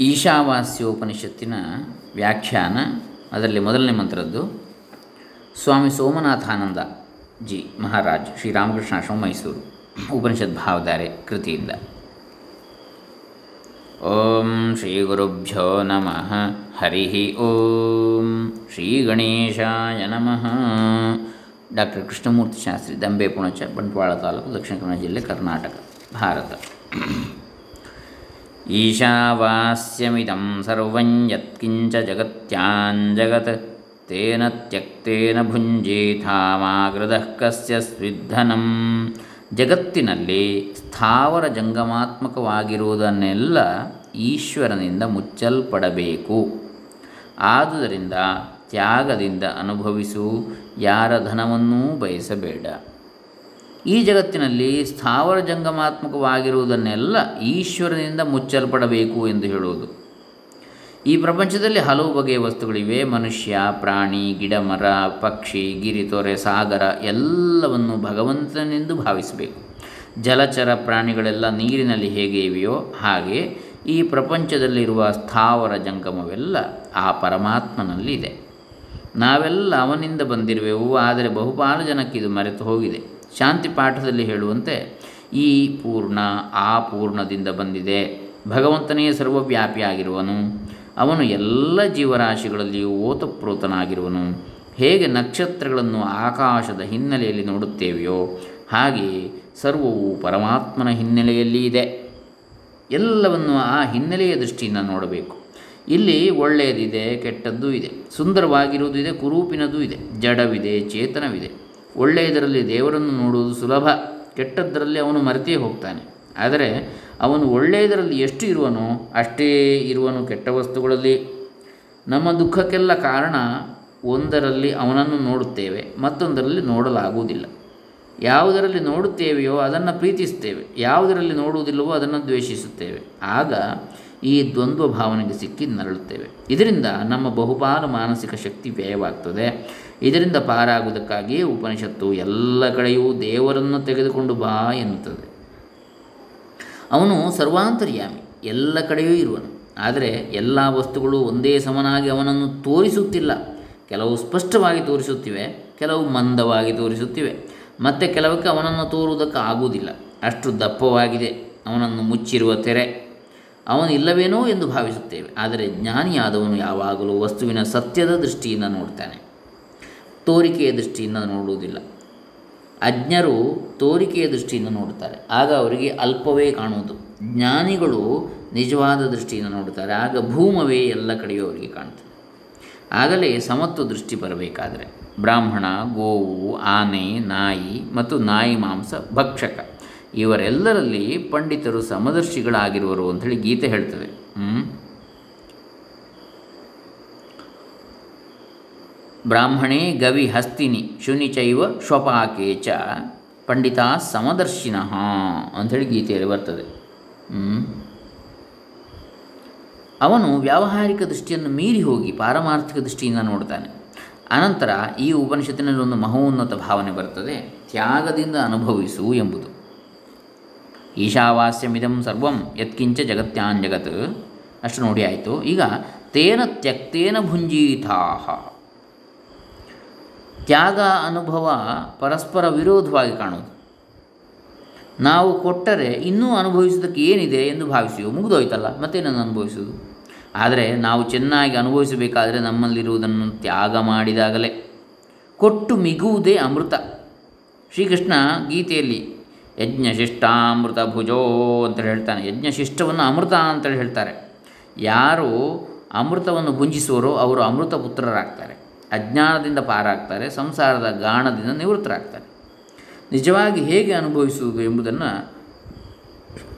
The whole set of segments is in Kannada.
ಈಶಾವಾಸ್ಯೋಪನಿಷತ್ತಿನ ವ್ಯಾಖ್ಯಾನ, ಅದರಲ್ಲಿ ಮೊದಲನೇ ಮಂತ್ರದ್ದು, ಸ್ವಾಮಿ ಸೋಮನಾಥಾನಂದ ಜಿ ಮಹಾರಾಜ್ ಶ್ರೀರಾಮಕೃಷ್ಣ ಆಶ್ರಮ ಮೈಸೂರು ಉಪನಿಷತ್ ಭಾವಧಾರೆ ಕೃತಿಯಿಂದ. ಓಂ ಶ್ರೀ ಗುರುಭ್ಯೋ ನಮಃ, ಹರಿ ಓಂ ಶ್ರೀ ಗಣೇಶಾಯ ನಮಃ. ಡಾಕ್ಟರ್ ಕೃಷ್ಣಮೂರ್ತಿ ಶಾಸ್ತ್ರಿ, ದಂಬೆ ಪುಣಚ, ಬಂಟ್ವಾಳ ತಾಲೂಕು, ದಕ್ಷಿಣ ಜಿಲ್ಲೆ ಕರ್ನಾಟಕ, ಭಾರತ. ಈಶಾವಾಸ್ಯಮಿದಂ ಸರ್ವಂ ಯತ್ಕಿಂಚ ಜಗತ್ಯಾഞ്ಜಗತ್ ತೇನ ತ್ಯಕ್ತೇನ ಭುಂಜೇಥಾಮಾಗೃದಃ ಕಸ್ಯ ಜಗತ್ತಿನಲ್ಲಿ ಸ್ಥಾವರ ಜಂಗಮಾತ್ಮಕವಾಗಿರುವುದನ್ನೆಲ್ಲ ಈಶ್ವರನಿಂದ ಮುಚ್ಚಲ್ಪಡಬೇಕು। ಆದುದರಿಂದ ತ್ಯಾಗದಿಂದ ಅನುಭವಿಸು, ಯಾರ ಧನವನ್ನೂ ಬಯಸಬೇಡ। ಈ ಜಗತ್ತಿನಲ್ಲಿ ಸ್ಥಾವರ ಜಂಗಮಾತ್ಮಕವಾಗಿರುವುದನ್ನೆಲ್ಲ ಈಶ್ವರನಿಂದ ಮುಚ್ಚಲ್ಪಡಬೇಕು ಎಂದು ಹೇಳುವುದು. ಈ ಪ್ರಪಂಚದಲ್ಲಿ ಹಲವು ಬಗೆಯ ವಸ್ತುಗಳಿವೆ. ಮನುಷ್ಯ, ಪ್ರಾಣಿ ಗಿಡ ಮರ ಪಕ್ಷಿ, ಗಿರಿ, ತೊರೆ, ಸಾಗರ ಎಲ್ಲವನ್ನು ಭಗವಂತನೆಂದು ಭಾವಿಸಬೇಕು. ಜಲಚರ ಪ್ರಾಣಿಗಳೆಲ್ಲ ನೀರಿನಲ್ಲಿ ಹೇಗೆ ಇವೆಯೋ ಹಾಗೆ ಈ ಪ್ರಪಂಚದಲ್ಲಿರುವ ಸ್ಥಾವರ ಜಂಗಮವೆಲ್ಲ ಆ ಪರಮಾತ್ಮನಲ್ಲಿದೆ. ನಾವೆಲ್ಲ ಅವನಿಂದ ಬಂದಿರುವೆವು, ಆದರೆ ಬಹುಪಾಲು ಜನಕ್ಕೆ ಇದು ಮರೆತು ಹೋಗಿದೆ. ಶಾಂತಿ ಪಾಠದಲ್ಲಿ ಹೇಳುವಂತೆ ಈ ಪೂರ್ಣ, ಆ ಪೂರ್ಣದಿಂದ ಬಂದಿದೆ. ಭಗವಂತನೇ ಸರ್ವವ್ಯಾಪಿಯಾಗಿರುವನು. ಅವನು ಎಲ್ಲ ಜೀವರಾಶಿಗಳಲ್ಲಿಯೂ ಓತಪ್ರೋತನಾಗಿರುವನು. ಹೇಗೆ ನಕ್ಷತ್ರಗಳನ್ನು ಆಕಾಶದ ಹಿನ್ನೆಲೆಯಲ್ಲಿ ನೋಡುತ್ತೇವೆಯೋ ಹಾಗೆಯೇ ಸರ್ವವು ಪರಮಾತ್ಮನ ಹಿನ್ನೆಲೆಯಲ್ಲಿ ಇದೆ. ಎಲ್ಲವನ್ನು ಆ ಹಿನ್ನೆಲೆಯ ದೃಷ್ಟಿಯಿಂದ ನೋಡಬೇಕು. ಇಲ್ಲಿ ಒಳ್ಳೆಯದಿದೆ, ಕೆಟ್ಟದ್ದು ಇದೆ. ಸುಂದರವಾಗಿರುವುದು ಇದೆ ಕುರೂಪಿನದೂ ಇದೆ. ಜಡವಿದೆ, ಚೇತನವಿದೆ. ಒಳ್ಳೆಯದರಲ್ಲಿ ದೇವರನ್ನು ನೋಡುವುದು ಸುಲಭ, ಕೆಟ್ಟದ್ದರಲ್ಲಿ ಅವನು ಮರೆತೇ ಹೋಗ್ತಾನೆ. ಆದರೆ ಅವನು ಒಳ್ಳೆಯದರಲ್ಲಿ ಎಷ್ಟು ಇರುವನೋ ಅಷ್ಟೇ ಇರುವನು ಕೆಟ್ಟ ವಸ್ತುಗಳಲ್ಲಿ. ನಮ್ಮ ದುಃಖಕ್ಕೆಲ್ಲ ಕಾರಣ ಒಂದರಲ್ಲಿ ಅವನನ್ನು ನೋಡುತ್ತೇವೆ, ಮತ್ತೊಂದರಲ್ಲಿ ನೋಡಲಾಗುವುದಿಲ್ಲ. ಯಾವುದರಲ್ಲಿ ನೋಡುತ್ತೇವೆಯೋ ಅದನ್ನು ಪ್ರೀತಿಸುತ್ತೇವೆ, ಯಾವುದರಲ್ಲಿ ನೋಡುವುದಿಲ್ಲವೋ ಅದನ್ನು ದ್ವೇಷಿಸುತ್ತೇವೆ. ಆಗ ಈ ದ್ವಂದ್ವ ಭಾವನೆಗೆ ಸಿಕ್ಕಿ ನರಳುತ್ತೇವೆ. ಇದರಿಂದ ನಮ್ಮ ಬಹುಪಾಲು ಮಾನಸಿಕ ಶಕ್ತಿ ವ್ಯಯವಾಗ್ತದೆ. ಇದರಿಂದ ಪಾರಾಗುವುದಕ್ಕಾಗಿಯೇ ಉಪನಿಷತ್ತು ಎಲ್ಲ ಕಡೆಯೂ ದೇವರನ್ನು ತೆಗೆದುಕೊಂಡು ಬಾ ಎನ್ನುತ್ತದೆ. ಅವನು ಸರ್ವಾಂತರ್ಯಾಮಿ, ಎಲ್ಲ ಕಡೆಯೂ ಇರುವನು. ಆದರೆ ಎಲ್ಲ ವಸ್ತುಗಳು ಒಂದೇ ಸಮನಾಗಿ ಅವನನ್ನು ತೋರಿಸುತ್ತಿಲ್ಲ. ಕೆಲವು ಸ್ಪಷ್ಟವಾಗಿ ತೋರಿಸುತ್ತಿವೆ, ಕೆಲವು ಮಂದವಾಗಿ ತೋರಿಸುತ್ತಿವೆ. ಮತ್ತು ಕೆಲವಕ್ಕೆ ಅವನನ್ನು ತೋರುವುದಕ್ಕೆ ಆಗುವುದಿಲ್ಲ ಅಷ್ಟು ದಪ್ಪವಾಗಿದೆ, ಅವನನ್ನು ಮುಚ್ಚಿರುವ ತೆರೆ. ಅವನು ಇಲ್ಲವೇನೋ ಎಂದು ಭಾವಿಸುತ್ತೇವೆ. ಆದರೆ ಜ್ಞಾನಿಯಾದವನು ಯಾವಾಗಲೂ ವಸ್ತುವಿನ ಸತ್ಯದ ದೃಷ್ಟಿಯಿಂದ ನೋಡ್ತಾನೆ. ತೋರಿಕೆಯ ದೃಷ್ಟಿಯಿಂದ ನೋಡುವುದಿಲ್ಲ. ಅಜ್ಞರು ತೋರಿಕೆಯ ದೃಷ್ಟಿಯಿಂದ ನೋಡುತ್ತಾರೆ. ಆಗ ಅವರಿಗೆ ಅಲ್ಪವೇ ಕಾಣುವುದು. ಜ್ಞಾನಿಗಳು ನಿಜವಾದ ದೃಷ್ಟಿಯಿಂದ ನೋಡುತ್ತಾರೆ. ಆಗ ಭೂಮವೇ ಎಲ್ಲ ಕಡೆಯೂ ಅವರಿಗೆ ಕಾಣುತ್ತದೆ. ಆಗಲೇ ಸಮತ್ವ ದೃಷ್ಟಿ ಬರಬೇಕಾದರೆ ಬ್ರಾಹ್ಮಣ, ಗೋವು, ಆನೆ, ನಾಯಿ ಮತ್ತು ನಾಯಿ ಮಾಂಸ, ಭಕ್ಷಕ ಇವರೆಲ್ಲರಲ್ಲಿ ಪಂಡಿತರು ಸಮದರ್ಶಿಗಳಾಗಿರುವರು ಅಂಥೇಳಿ ಗೀತೆ ಹೇಳ್ತದೆ. ಬ್ರಾಹ್ಮಣೇ ಗವಿ ಹಸ್ತಿನಿ ಶುನಿಚೈವ ಶ್ವಪಾಕೆ ಚ ಪಂಡಿತ ಸಮದರ್ಶಿನಃ ಅಂಥೇಳಿ ಗೀತೆಯಲ್ಲಿ ಬರ್ತದೆ. ಅವನು ವ್ಯಾವಹಾರಿಕ ದೃಷ್ಟಿಯನ್ನು ಮೀರಿ ಹೋಗಿ ಪಾರಮಾರ್ಥಿಕ ದೃಷ್ಟಿಯಿಂದ ನೋಡ್ತಾನೆ. ಅನಂತರ ಈ ಉಪನಿಷತ್ತಿನಲ್ಲಿ ಒಂದು ಮಹೋನ್ನತ ಭಾವನೆ ಬರ್ತದೆ, ತ್ಯಾಗದಿಂದ ಅನುಭವಿಸು ಎಂಬುದು. ಈಶಾವಾಸ್ಯಮಿದಂ ಸರ್ವಂ ಯತ್ಕಿಂಚ ಜಗತ್ಯಾಂಜಗತ್ ಅಷ್ಟು ನೋಡಿ ಆಯಿತು. ಈಗ ತೇನ ತ್ಯಕ್ತೇನ ಭುಂಜೀತಾಹ. ತ್ಯಾಗ ಅನುಭವ ಪರಸ್ಪರ ವಿರೋಧವಾಗಿ ಕಾಣುವುದು. ನಾವು ಕೊಟ್ಟರೆ ಇನ್ನೂ ಅನುಭವಿಸೋದಕ್ಕೆ ಏನಿದೆ ಎಂದು ಭಾವಿಸಿಯೋ ಮುಗಿದೋಯ್ತಲ್ಲ, ಮತ್ತೇನನ್ನು ಅನುಭವಿಸುವುದು? ಆದರೆ ನಾವು ಚೆನ್ನಾಗಿ ಅನುಭವಿಸಬೇಕಾದರೆ ನಮ್ಮಲ್ಲಿರುವುದನ್ನು ತ್ಯಾಗ ಮಾಡಿದಾಗಲೇ. ಕೊಟ್ಟು ಮಿಗುವುದೇ ಅಮೃತ. ಶ್ರೀಕೃಷ್ಣ ಗೀತೆಯಲ್ಲಿ ಯಜ್ಞಶಿಷ್ಟಾಮೃತ ಭುಜೋ ಅಂತೇಳಿ ಹೇಳ್ತಾನೆ. ಯಜ್ಞಶಿಷ್ಟವನ್ನು ಅಮೃತ ಅಂತೇಳಿ ಹೇಳ್ತಾರೆ. ಯಾರು ಅಮೃತವನ್ನು ಭುಂಜಿಸುವರೋ ಅವರು ಅಮೃತ ಪುತ್ರರಾಗ್ತಾರೆ. ಅಜ್ಞಾನದಿಂದ ಪಾರಾಗ್ತಾರೆ, ಸಂಸಾರದ ಗಾಣದಿಂದ ನಿವೃತ್ತರಾಗ್ತಾರೆ. ನಿಜವಾಗಿ ಹೇಗೆ ಅನುಭವಿಸುವುದು ಎಂಬುದನ್ನು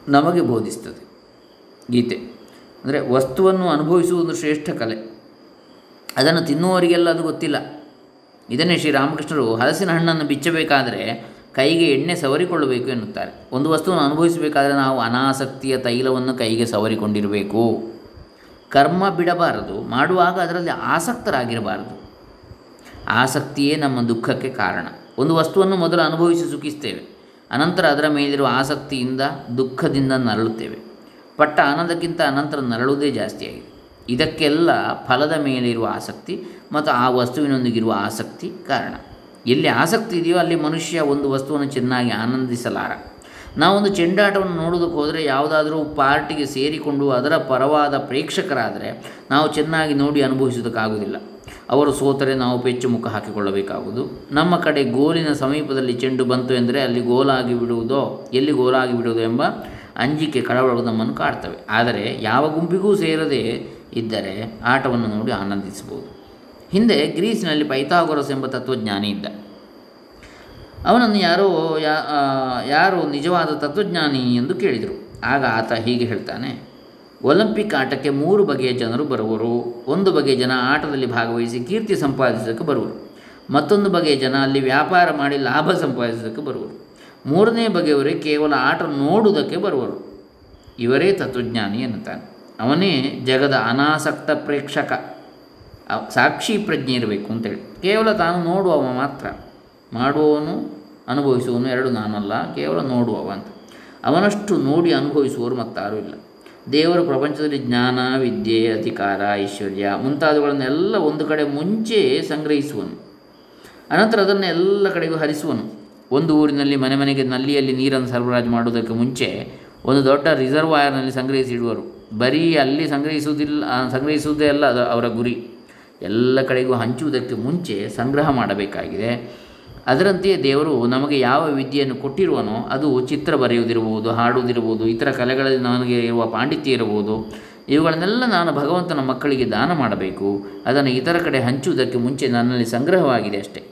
ನಮಗೆ ಬೋಧಿಸ್ತದೆ ಗೀತೆ. ಅಂದರೆ ವಸ್ತುವನ್ನು ಅನುಭವಿಸುವುದು ಶ್ರೇಷ್ಠ ಕಲೆ. ಅದನ್ನು ತಿನ್ನುವವರಿಗೆಲ್ಲ ಅದು ಗೊತ್ತಿಲ್ಲ. ಇದನ್ನೇ ಶ್ರೀರಾಮಕೃಷ್ಣರು ಹಲಸಿನ ಹಣ್ಣನ್ನು ಬಿಚ್ಚಬೇಕಾದರೆ ಕೈಗೆ ಎಣ್ಣೆ ಸವರಿಕೊಳ್ಳಬೇಕು ಎನ್ನುತ್ತಾರೆ. ಒಂದು ವಸ್ತುವನ್ನು ಅನುಭವಿಸಬೇಕಾದರೆ ನಾವು ಅನಾಸಕ್ತಿಯ ತೈಲವನ್ನು ಕೈಗೆ ಸವರಿಕೊಂಡಿರಬೇಕು. ಕರ್ಮ ಬಿಡಬಾರದು, ಮಾಡುವಾಗ ಅದರಲ್ಲಿ ಆಸಕ್ತರಾಗಿರಬಾರದು. ಆಸಕ್ತಿಯೇ ನಮ್ಮ ದುಃಖಕ್ಕೆ ಕಾರಣ. ಒಂದು ವಸ್ತುವನ್ನು ಮೊದಲು ಅನುಭವಿಸಿ ಸುಖಿಸ್ತೇವೆ. ಅನಂತರ ಅದರ ಮೇಲಿರುವ ಆಸಕ್ತಿಯಿಂದ, ದುಃಖದಿಂದ ನರಳುತ್ತೇವೆ. ಪಟ್ಟ ಆನಂದಕ್ಕಿಂತ ಅನಂತರ ನರಳುವುದೇ ಜಾಸ್ತಿಯಾಗಿದೆ. ಇದಕ್ಕೆಲ್ಲ ಫಲದ ಮೇಲಿರುವ ಆಸಕ್ತಿ ಮತ್ತು ಆ ವಸ್ತುವಿನೊಂದಿಗಿರುವ ಆಸಕ್ತಿ ಕಾರಣ. ಎಲ್ಲಿ ಆಸಕ್ತಿ ಇದೆಯೋ ಅಲ್ಲಿ ಮನುಷ್ಯ ಒಂದು ವಸ್ತುವನ್ನು ಚೆನ್ನಾಗಿ ಆನಂದಿಸಲಾರ. ನಾವೊಂದು ಚೆಂಡಾಟವನ್ನು ನೋಡೋದಕ್ಕೆ ಹೋದರೆ ಯಾವುದಾದರೂ ಪಾರ್ಟಿಗೆ ಸೇರಿಕೊಂಡು ಅದರ ಪರವಾದ ಪ್ರೇಕ್ಷಕರಾದರೆ ನಾವು ಚೆನ್ನಾಗಿ ನೋಡಿ ಅನುಭವಿಸೋದಕ್ಕಾಗೋದಿಲ್ಲ ಅವರು ಸೋತರೆ ನಾವು ಪೆಚ್ಚು ಮುಖ ಹಾಕಿಕೊಳ್ಳಬೇಕಾಗುವುದು. ನಮ್ಮ ಕಡೆ ಗೋಲಿನ ಸಮೀಪದಲ್ಲಿ ಚೆಂಡು ಬಂತು ಎಂದರೆ ಅಲ್ಲಿ ಗೋಲಾಗಿ ಬಿಡುವುದೋ, ಎಲ್ಲಿ ಗೋಲಾಗಿ ಬಿಡುವುದು ಎಂಬ ಅಂಜಿಕೆ ಕಳವಳವು ನಮ್ಮನ್ನು ಕಾಡ್ತವೆ. ಆದರೆ ಯಾವ ಗುಂಪಿಗೂ ಸೇರದೆ ಇದ್ದರೆ ಆಟವನ್ನು ನೋಡಿ ಆನಂದಿಸಬಹುದು. ಹಿಂದೆ ಗ್ರೀಸ್ನಲ್ಲಿ ಪೈಥಾಗೊರಸ್ ಎಂಬ ತತ್ವಜ್ಞಾನಿ ಇದ್ದ. ಅವನನ್ನು ಯಾರೋ ಯಾರು ನಿಜವಾದ ತತ್ವಜ್ಞಾನಿ ಎಂದು ಕೇಳಿದರು. ಆಗ ಆತ ಹೀಗೆ ಹೇಳ್ತಾನೆ ಒಲಿಂಪಿಕ್ ಆಟಕ್ಕೆ ಮೂರು ಬಗೆಯ ಜನರು ಬರುವರು. ಒಂದು ಬಗೆಯ ಜನ ಆಟದಲ್ಲಿ ಭಾಗವಹಿಸಿ ಕೀರ್ತಿ ಸಂಪಾದಿಸೋದಕ್ಕೆ ಬರುವರು. ಮತ್ತೊಂದು ಬಗೆಯ ಜನ ಅಲ್ಲಿ ವ್ಯಾಪಾರ ಮಾಡಿ ಲಾಭ ಸಂಪಾದಿಸೋದಕ್ಕೆ ಬರುವರು. ಮೂರನೇ ಬಗೆಯವರೇ ಕೇವಲ ಆಟ ನೋಡುವುದಕ್ಕೆ ಬರುವರು. ಇವರೇ ತತ್ವಜ್ಞಾನಿ ಎನ್ನುತ್ತಾನೆ. ಅವನೇ ಜಗದ ಅನಾಸಕ್ತ ಪ್ರೇಕ್ಷಕ. ಸಾಕ್ಷಿ ಪ್ರಜ್ಞೆ ಇರಬೇಕು ಅಂತೇಳಿ. ಕೇವಲ ತಾನು ನೋಡುವವ ಮಾತ್ರ. ಮಾಡುವವನು ಅನುಭವಿಸುವವನು ಎರಡು ನಾನಲ್ಲ, ಕೇವಲ ನೋಡುವವ ಅಂತ. ಅವನಷ್ಟು ನೋಡಿ ಅನುಭವಿಸುವವರು ಮತ್ತಾರೂ ಇಲ್ಲ. ದೇವರು ಪ್ರಪಂಚದಲ್ಲಿ ಜ್ಞಾನ, ವಿದ್ಯೆ, ಅಧಿಕಾರ, ಐಶ್ವರ್ಯ ಮುಂತಾದವುಗಳನ್ನೆಲ್ಲ ಒಂದು ಕಡೆ ಮುಂಚೆ ಸಂಗ್ರಹಿಸುವನು. ಅನಂತರ ಅದನ್ನು ಎಲ್ಲ ಕಡೆಗೂ ಹರಿಸುವನು. ಒಂದು ಊರಿನಲ್ಲಿ, ಮನೆ ಮನೆಗೆ, ನಲ್ಲಿಯಲ್ಲಿ ನೀರನ್ನು ಸರಬರಾಜು ಮಾಡುವುದಕ್ಕೆ ಮುಂಚೆ ಒಂದು ದೊಡ್ಡ ರಿಸರ್ವಾಯರ್ನಲ್ಲಿ ಸಂಗ್ರಹಿಸಿಡುವರು ಬರೀ ಅಲ್ಲಿ ಸಂಗ್ರಹಿಸುವುದಿಲ್ಲ ಸಂಗ್ರಹಿಸುವುದೇ ಅಲ್ಲ, ಅದು ಅವರ ಗುರಿ. ಎಲ್ಲ ಕಡೆಗೂ ಹಂಚುವುದಕ್ಕೆ ಮುಂಚೆ ಸಂಗ್ರಹ ಮಾಡಬೇಕಾಗಿದೆ. ಅದರಂತೆಯೇ ದೇವರು ನಮಗೆ ಯಾವ ವಿದ್ಯೆಯನ್ನು ಕೊಟ್ಟಿರುವನೋ ಅದು ಚಿತ್ರ ಬರೆಯುವುದಿರಬಹುದು, ಹಾಡುವುದಿರಬಹುದು, ಇತರ ಕಲೆಗಳಲ್ಲಿ ನನಗೆ ಇರುವ ಪಾಂಡಿತ್ಯ ಇರಬಹುದು. ಇವುಗಳನ್ನೆಲ್ಲ ನಾನು ಭಗವಂತನ ಮಕ್ಕಳಿಗೆ ದಾನ ಮಾಡಬೇಕು. ಅದನ್ನು ಇತರ ಕಡೆ ಹಂಚುವುದಕ್ಕೆ ಮುಂಚೆ ನನ್ನಲ್ಲಿ ಸಂಗ್ರಹವಾಗಿದೆ ಅಷ್ಟೇ.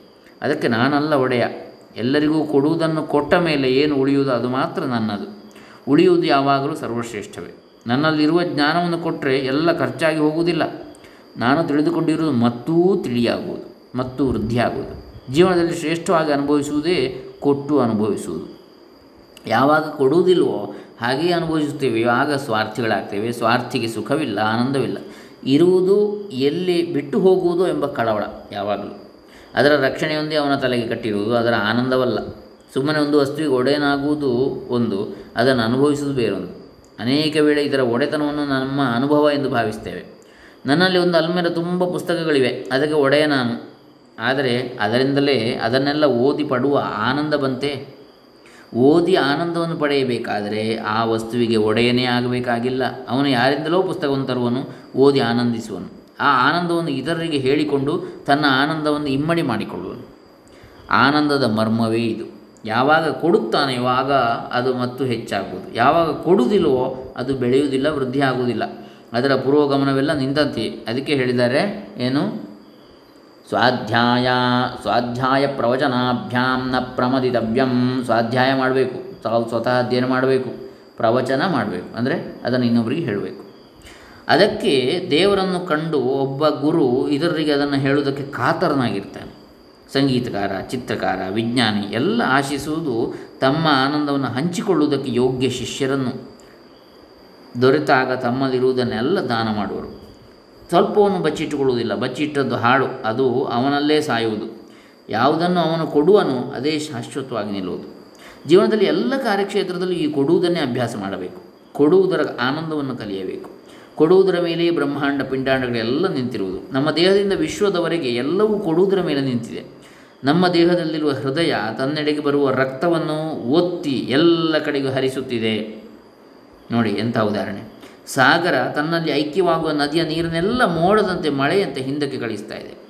ಅದಕ್ಕೆ ನಾನಲ್ಲ ಒಡೆಯ. ಎಲ್ಲರಿಗೂ ಕೊಡುವುದನ್ನು ಕೊಟ್ಟ ಮೇಲೆ ಏನು ಉಳಿಯುವುದು ಅದು ಮಾತ್ರ ನನ್ನದು. ಉಳಿಯುವುದು ಯಾವಾಗಲೂ ಸರ್ವಶ್ರೇಷ್ಠವೇ. ನನ್ನಲ್ಲಿರುವ ಜ್ಞಾನವನ್ನು ಕೊಟ್ಟರೆ ಎಲ್ಲ ಖರ್ಚಾಗಿ ಹೋಗುವುದಿಲ್ಲ. ನಾನು ತಿಳಿದುಕೊಂಡಿರುವುದು ಮತ್ತೂ ತಿಳಿಯಾಗುವುದು, ಮತ್ತು ವೃದ್ಧಿಯಾಗುವುದು. ಜೀವನದಲ್ಲಿ ಶ್ರೇಷ್ಠವಾಗಿ ಅನುಭವಿಸುವುದೇ ಕೊಟ್ಟು ಅನುಭವಿಸುವುದು. ಯಾವಾಗ ಕೊಡುವುದಿಲ್ವೋ ಹಾಗೆಯೇ ಅನುಭವಿಸುತ್ತೇವೆ. ಆಗ ಸ್ವಾರ್ಥಿಗಳಾಗ್ತೇವೆ, ಸ್ವಾರ್ಥಿಗೆ ಸುಖವಿಲ್ಲ, ಆನಂದವಿಲ್ಲ, ಇರುವುದು ಎಲ್ಲಿ ಬಿಟ್ಟು ಹೋಗುವುದು ಎಂಬ ಕಳವಳ ಯಾವಾಗಲೂ. ಅದರ ರಕ್ಷಣೆಯೊಂದೇ ಅವನ ತಲೆಗೆ ಕಟ್ಟಿರುವುದು, ಅದರ ಆನಂದವಲ್ಲ. ಸುಮ್ಮನೆ ಒಂದು ವಸ್ತುವಿಗೆ ಒಡೆಯನಾಗುವುದು ಒಂದು, ಅದನ್ನು ಅನುಭವಿಸುವುದು ಬೇರೊಂದು. ಅನೇಕ ವೇಳೆ ಇದರ ಒಡೆತನವನ್ನು ನಮ್ಮ ಅನುಭವ ಎಂದು ಭಾವಿಸ್ತೇವೆ. ನನ್ನಲ್ಲಿ ಒಂದು ಅಲ್ಮೇರ ತುಂಬ ಪುಸ್ತಕಗಳಿವೆ, ಅದಕ್ಕೆ ಒಡೆಯ ನಾನು. ಆದರೆ ಅದರಿಂದಲೇ ಅದನ್ನೆಲ್ಲ ಓದಿ ಪಡುವ ಆನಂದ ಬಂತೆ. ಓದಿ ಆನಂದವನ್ನು ಪಡೆಯಬೇಕಾದರೆ ಆ ವಸ್ತುವಿಗೆ ಒಡೆಯನೇ ಆಗಬೇಕಾಗಿಲ್ಲ. ಅವನು ಯಾರಿಂದಲೋ ಪುಸ್ತಕವನ್ನು ತರುವನು, ಓದಿ ಆನಂದಿಸುವನು. ಆ ಆನಂದವನ್ನು ಇತರರಿಗೆ ಹೇಳಿಕೊಂಡು ತನ್ನ ಆನಂದವನ್ನು ಇಮ್ಮಡಿ ಮಾಡಿಕೊಳ್ಳುವನು. ಆನಂದದ ಮರ್ಮವೇ ಇದು. ಯಾವಾಗ ಕೊಡುತ್ತಾನೆಯೋ ಆಗ ಅದು ಮತ್ತು ಹೆಚ್ಚಾಗುವುದು. ಯಾವಾಗ ಕೊಡುವುದಿಲ್ಲವೋ ಅದು ಬೆಳೆಯುವುದಿಲ್ಲ ವೃದ್ಧಿ ಆಗುವುದಿಲ್ಲ ಅದರ ಪೂರ್ವಗಮನವೆಲ್ಲ ನಿಂತಂತೆಯೇ. ಅದಕ್ಕೆ ಹೇಳಿದ್ದಾರೆ ಏನು? ಸ್ವಾಧ್ಯಾಯ ಸ್ವಾಧ್ಯಾಯ ಪ್ರವಚನಾಭ್ಯಾಂ ನ ಪ್ರಮದಿತವ್ಯಂ. ಸ್ವಾಧ್ಯಾಯ ಮಾಡಬೇಕು. ತಾವು ಸ್ವತಃ ಅಧ್ಯಯನ ಮಾಡಬೇಕು. ಪ್ರವಚನ ಮಾಡಬೇಕು. ಅಂದರೆ ಅದನ್ನು ಇನ್ನೊಬ್ಬರಿಗೆ ಹೇಳಬೇಕು. ಅದಕ್ಕೆ ದೇವರನ್ನು ಕಂಡು ಒಬ್ಬ ಗುರು ಇದರರಿಗೆ ಅದನ್ನು ಹೇಳುವುದಕ್ಕೆ ಕಾತರನಾಗಿರ್ತಾನೆ. ಸಂಗೀತಕಾರ, ಚಿತ್ರಕಾರ, ವಿಜ್ಞಾನಿ, ಎಲ್ಲ ಆಶಿಸುವುದು ತಮ್ಮ ಆನಂದವನ್ನು ಹಂಚಿಕೊಳ್ಳುವುದಕ್ಕೆ ಯೋಗ್ಯ ಶಿಷ್ಯರನ್ನು ದೊರೆತಾಗ ತಮ್ಮಲ್ಲಿರುವುದನ್ನೆಲ್ಲ ದಾನ ಮಾಡುವರು. ಸ್ವಲ್ಪವನ್ನು ಬಚ್ಚಿಟ್ಟುಕೊಳ್ಳುವುದಿಲ್ಲ. ಬಚ್ಚಿಟ್ಟದ್ದು ಹಾಳು. ಅದು ಅವನಲ್ಲೇ ಸಾಯುವುದು. ಯಾವುದನ್ನು ಅವನು ಕೊಡುವನು ಅದೇ ಶಾಶ್ವತವಾಗಿ ನಿಲ್ಲುವುದು. ಜೀವನದಲ್ಲಿ ಎಲ್ಲ ಕಾರ್ಯಕ್ಷೇತ್ರದಲ್ಲೂ ಈ ಕೊಡುವುದನ್ನೇ ಅಭ್ಯಾಸ ಮಾಡಬೇಕು. ಕೊಡುವುದರ ಆನಂದವನ್ನು ಕಲಿಯಬೇಕು. ಕೊಡುವುದರ ಮೇಲೆಯೇ ಬ್ರಹ್ಮಾಂಡ ಪಿಂಡಾಂಡಗಳೆಲ್ಲ ನಿಂತಿರುವುದು. ನಮ್ಮ ದೇಹದಿಂದ ವಿಶ್ವದವರೆಗೆ ಎಲ್ಲವೂ ಕೊಡುವುದರ ಮೇಲೆ ನಿಂತಿದೆ. ನಮ್ಮ ದೇಹದಲ್ಲಿರುವ ಹೃದಯ, ತನ್ನೆಡೆಗೆ ಬರುವ ರಕ್ತವನ್ನು ಒತ್ತಿ ಎಲ್ಲ ಕಡೆಗೂ ಹರಿಸುತ್ತಿದೆ. ನೋಡಿ ಎಂಥ ಉದಾಹರಣೆ. ಸಾಗರ ತನ್ನಲ್ಲಿ ಐಕ್ಯವಾಗುವ ನದಿಯ ನೀರನ್ನೆಲ್ಲ ಮೋಡದಂತೆ ಮಳೆಯಂತೆ ಹಿಂದಕ್ಕೆ ಕಳಿಸ್ತಾ ಇದೆ.